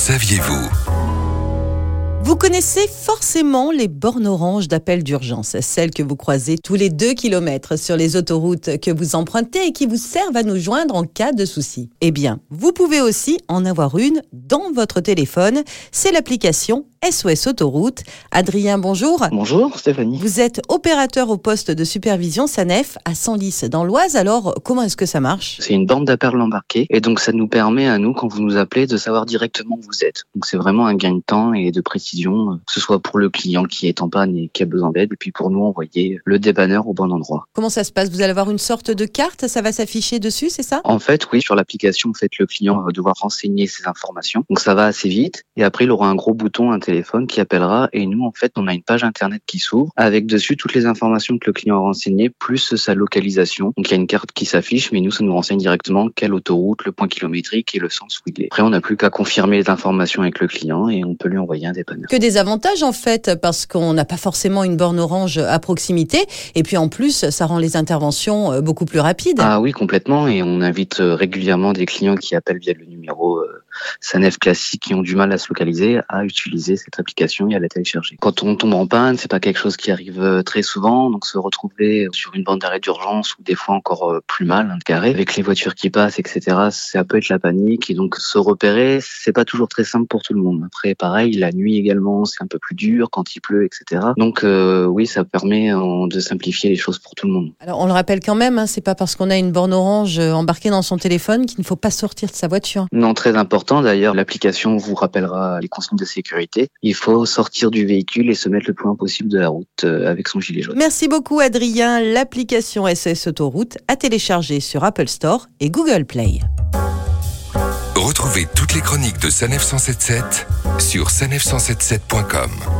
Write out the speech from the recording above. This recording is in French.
saviez-vous Vous connaissez forcément les bornes oranges d'appel d'urgence, celles que vous croisez tous les 2 km sur les autoroutes que vous empruntez et qui vous servent à nous joindre en cas de souci. Eh bien, vous pouvez aussi en avoir une dans votre téléphone. C'est l'application SOS Autoroute. Adrien, bonjour. Bonjour Stéphanie. Vous êtes opérateur au poste de supervision SANEF à Senlis dans l'Oise. Alors, comment est-ce que ça marche? C'est une bande d'appel embarquée et donc ça nous permet à nous, quand vous nous appelez, de savoir directement où vous êtes. Donc c'est vraiment un gain de temps et de précision, que ce soit pour le client qui est en panne et qui a besoin d'aide, et puis pour nous envoyer le débanneur au bon endroit. Comment ça se passe? Vous allez avoir une sorte de carte, ça va s'afficher dessus, c'est ça? En fait, oui, sur l'application, en fait, le client va devoir renseigner ses informations. Donc ça va assez vite et après il aura un gros bouton, un téléphone qui appellera et nous, en fait, on a une page internet qui s'ouvre avec dessus toutes les informations que le client a renseignées plus sa localisation. Donc il y a une carte qui s'affiche, mais nous, ça nous renseigne directement quelle autoroute, le point kilométrique et le sens où il est. Après, on n'a plus qu'à confirmer les informations avec le client et on peut lui envoyer un dépanneur. Que des avantages en fait, parce qu'on n'a pas forcément une borne orange à proximité, et puis en plus, ça rend les interventions euh, beaucoup plus rapides. Ah oui, complètement. Et on invite euh, régulièrement des clients qui appellent via le numéro euh, SANEF classique qui ont du mal à se localiser à utiliser cette application et à la télécharger. Quand on tombe en panne, c'est pas quelque chose qui arrive euh, très souvent, donc se retrouver sur une bande d'arrêt d'urgence ou des fois encore euh, plus mal, un carré, avec les voitures qui passent, etc. Ça peut être la panique et donc se repérer, c'est pas toujours très simple pour tout le monde. Après, pareil, la nuit également, c'est un peu plus dur quand il pleut, etc. Donc euh, oui, ça permet euh, de simplifier les choses pour tout le monde. Alors on le rappelle quand même, hein, c'est pas parce qu'on a une borne orange embarquée dans son téléphone qu'il ne faut pas sortir de sa voiture. Non, très important. D'ailleurs, l'application vous rappellera les consignes de sécurité. Il faut sortir du véhicule et se mettre le plus loin possible de la route euh, avec son gilet jaune. Merci beaucoup Adrien. L'application SOS Autoroute à télécharger sur Apple Store et Google Play. Retrouvez toutes les chroniques de Sanef 177 sur sanef177.com.